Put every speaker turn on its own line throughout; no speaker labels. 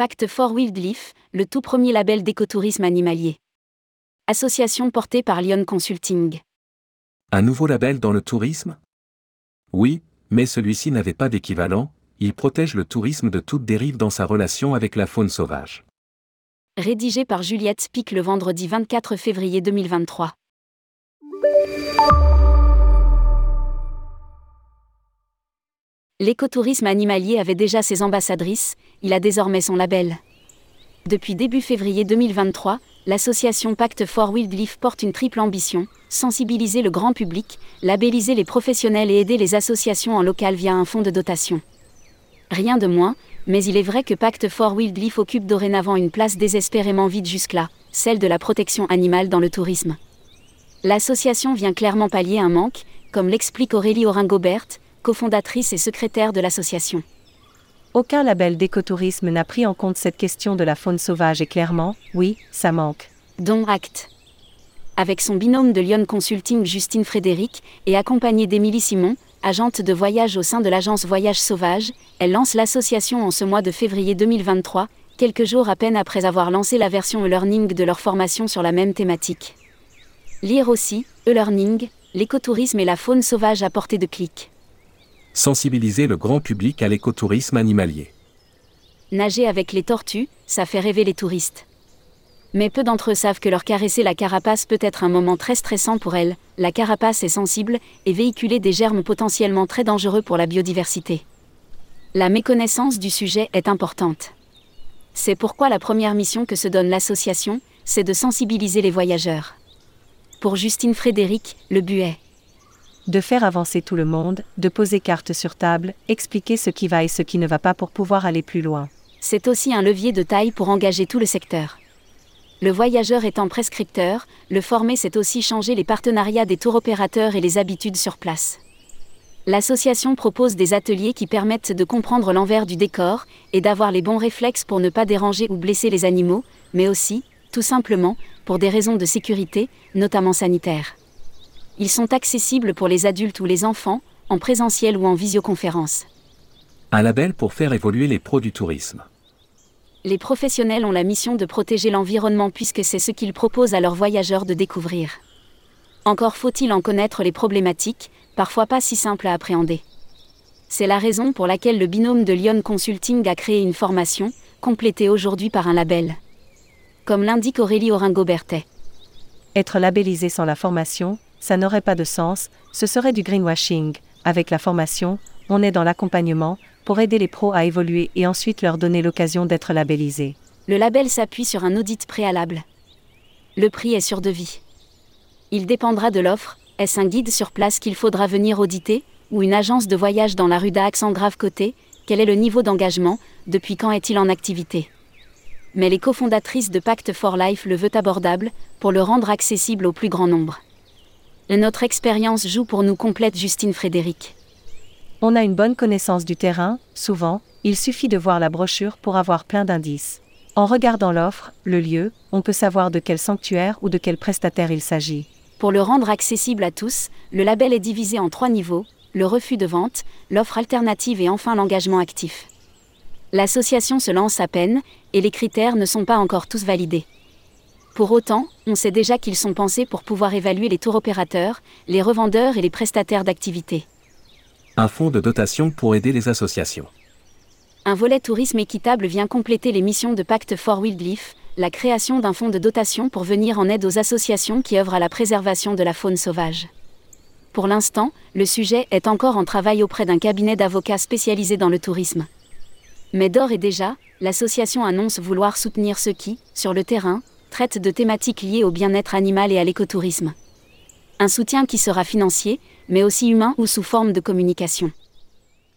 Pacte for Wildlife, le tout premier label d'écotourisme animalier. Association portée par Lyon Consulting.
Un nouveau label dans le tourisme? Oui, mais celui-ci n'avait pas d'équivalent, il protège le tourisme de toute dérive dans sa relation avec la faune sauvage.
Rédigé par Juliette Spic le vendredi 24 février 2023. L'écotourisme animalier avait déjà ses ambassadrices, il a désormais son label. Depuis début février 2023, l'association Pacte for Wildlife porte une triple ambition sensibiliser le grand public, labelliser les professionnels et aider les associations en local via un fonds de dotation. Rien de moins, mais il est vrai que Pacte for Wildlife occupe dorénavant une place désespérément vide jusque-là, celle de la protection animale dans le tourisme. L'association vient clairement pallier un manque, comme l'explique Aurélie Oringobert, cofondatrice et secrétaire de l'association.
Aucun label d'écotourisme n'a pris en compte cette question de la faune sauvage et clairement, oui, ça manque.
Don Acte. Avec son binôme de Lyon Consulting Justine Frédéric et accompagnée d'Émilie Simon, agente de voyage au sein de l'agence Voyage Sauvage, elle lance l'association en ce mois de février 2023, quelques jours à peine après avoir lancé la version e-learning de leur formation sur la même thématique. Lire aussi, e-learning, l'écotourisme et la faune sauvage à portée de clic
sensibiliser le grand public à l'écotourisme animalier.
Nager avec les tortues, ça fait rêver les touristes. Mais peu d'entre eux savent que leur caresser la carapace peut être un moment très stressant pour elles, la carapace est sensible et véhiculer des germes potentiellement très dangereux pour la biodiversité. La méconnaissance du sujet est importante. C'est pourquoi la première mission que se donne l'association, c'est de sensibiliser les voyageurs. Pour Justine Frédéric, le but est
de faire avancer tout le monde, de poser carte sur table, expliquer ce qui va et ce qui ne va pas pour pouvoir aller plus loin.
C'est aussi un levier de taille pour engager tout le secteur. Le voyageur étant prescripteur, le former c'est aussi changer les partenariats des tours opérateurs et les habitudes sur place. L'association propose des ateliers qui permettent de comprendre l'envers du décor et d'avoir les bons réflexes pour ne pas déranger ou blesser les animaux, mais aussi, tout simplement, pour des raisons de sécurité, notamment sanitaires. Ils sont accessibles pour les adultes ou les enfants, en présentiel ou en visioconférence.
Un label pour faire évoluer les pros du tourisme.
Les professionnels ont la mission de protéger l'environnement puisque c'est ce qu'ils proposent à leurs voyageurs de découvrir. Encore faut-il en connaître les problématiques, parfois pas si simples à appréhender. C'est la raison pour laquelle le binôme de Lyon Consulting a créé une formation, complétée aujourd'hui par un label. Comme l'indique Aurélie Oringo-Bertet.
Être labellisé sans la formation, ça n'aurait pas de sens, ce serait du greenwashing. Avec la formation, on est dans l'accompagnement, pour aider les pros à évoluer et ensuite leur donner l'occasion d'être labellisés.
Le label s'appuie sur un audit préalable. Le prix est sur devis. Il dépendra de l'offre, est-ce un guide sur place qu'il faudra venir auditer, ou une agence de voyage dans la rue d'Aix en grave côté, quel est le niveau d'engagement, depuis quand est-il en activité? Mais les cofondatrices de Pacte for Life le veulent abordable, pour le rendre accessible au plus grand nombre notre expérience joue pour nous complète Justine Frédéric.
On a une bonne connaissance du terrain, souvent, il suffit de voir la brochure pour avoir plein d'indices. En regardant l'offre, le lieu, on peut savoir de quel sanctuaire ou de quel prestataire il s'agit.
Pour le rendre accessible à tous, le label est divisé en trois niveaux, le refus de vente, l'offre alternative et enfin l'engagement actif. L'association se lance à peine, et les critères ne sont pas encore tous validés. Pour autant, on sait déjà qu'ils sont pensés pour pouvoir évaluer les tours opérateurs, les revendeurs et les prestataires d'activités.
Un fonds de dotation pour aider les associations.
Un volet tourisme équitable vient compléter les missions de Pacte for Wildlife, la création d'un fonds de dotation pour venir en aide aux associations qui œuvrent à la préservation de la faune sauvage. Pour l'instant, le sujet est encore en travail auprès d'un cabinet d'avocats spécialisé dans le tourisme. Mais d'ores et déjà, l'association annonce vouloir soutenir ceux qui, sur le terrain, traite de thématiques liées au bien-être animal et à l'écotourisme. Un soutien qui sera financier, mais aussi humain ou sous forme de communication.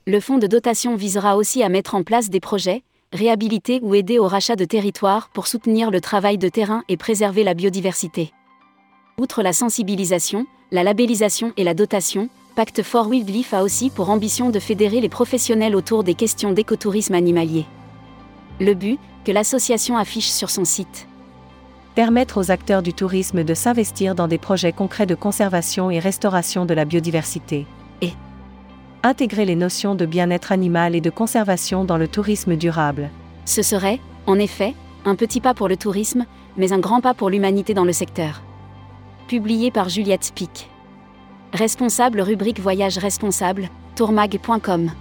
Le fonds de dotation visera aussi à mettre en place des projets, réhabiliter ou aider au rachat de territoires pour soutenir le travail de terrain et préserver la biodiversité. Outre la sensibilisation, la labellisation et la dotation, Pacte for Wildlife a aussi pour ambition de fédérer les professionnels autour des questions d'écotourisme animalier. Le but, que l'association affiche sur son site
permettre aux acteurs du tourisme de s'investir dans des projets concrets de conservation et restauration de la biodiversité.
Et
intégrer les notions de bien-être animal et de conservation dans le tourisme durable.
Ce serait En effet, un petit pas pour le tourisme, mais un grand pas pour l'humanité dans le secteur. Publié par Juliette Spic. Responsable rubrique Voyage responsable, tourmag.com.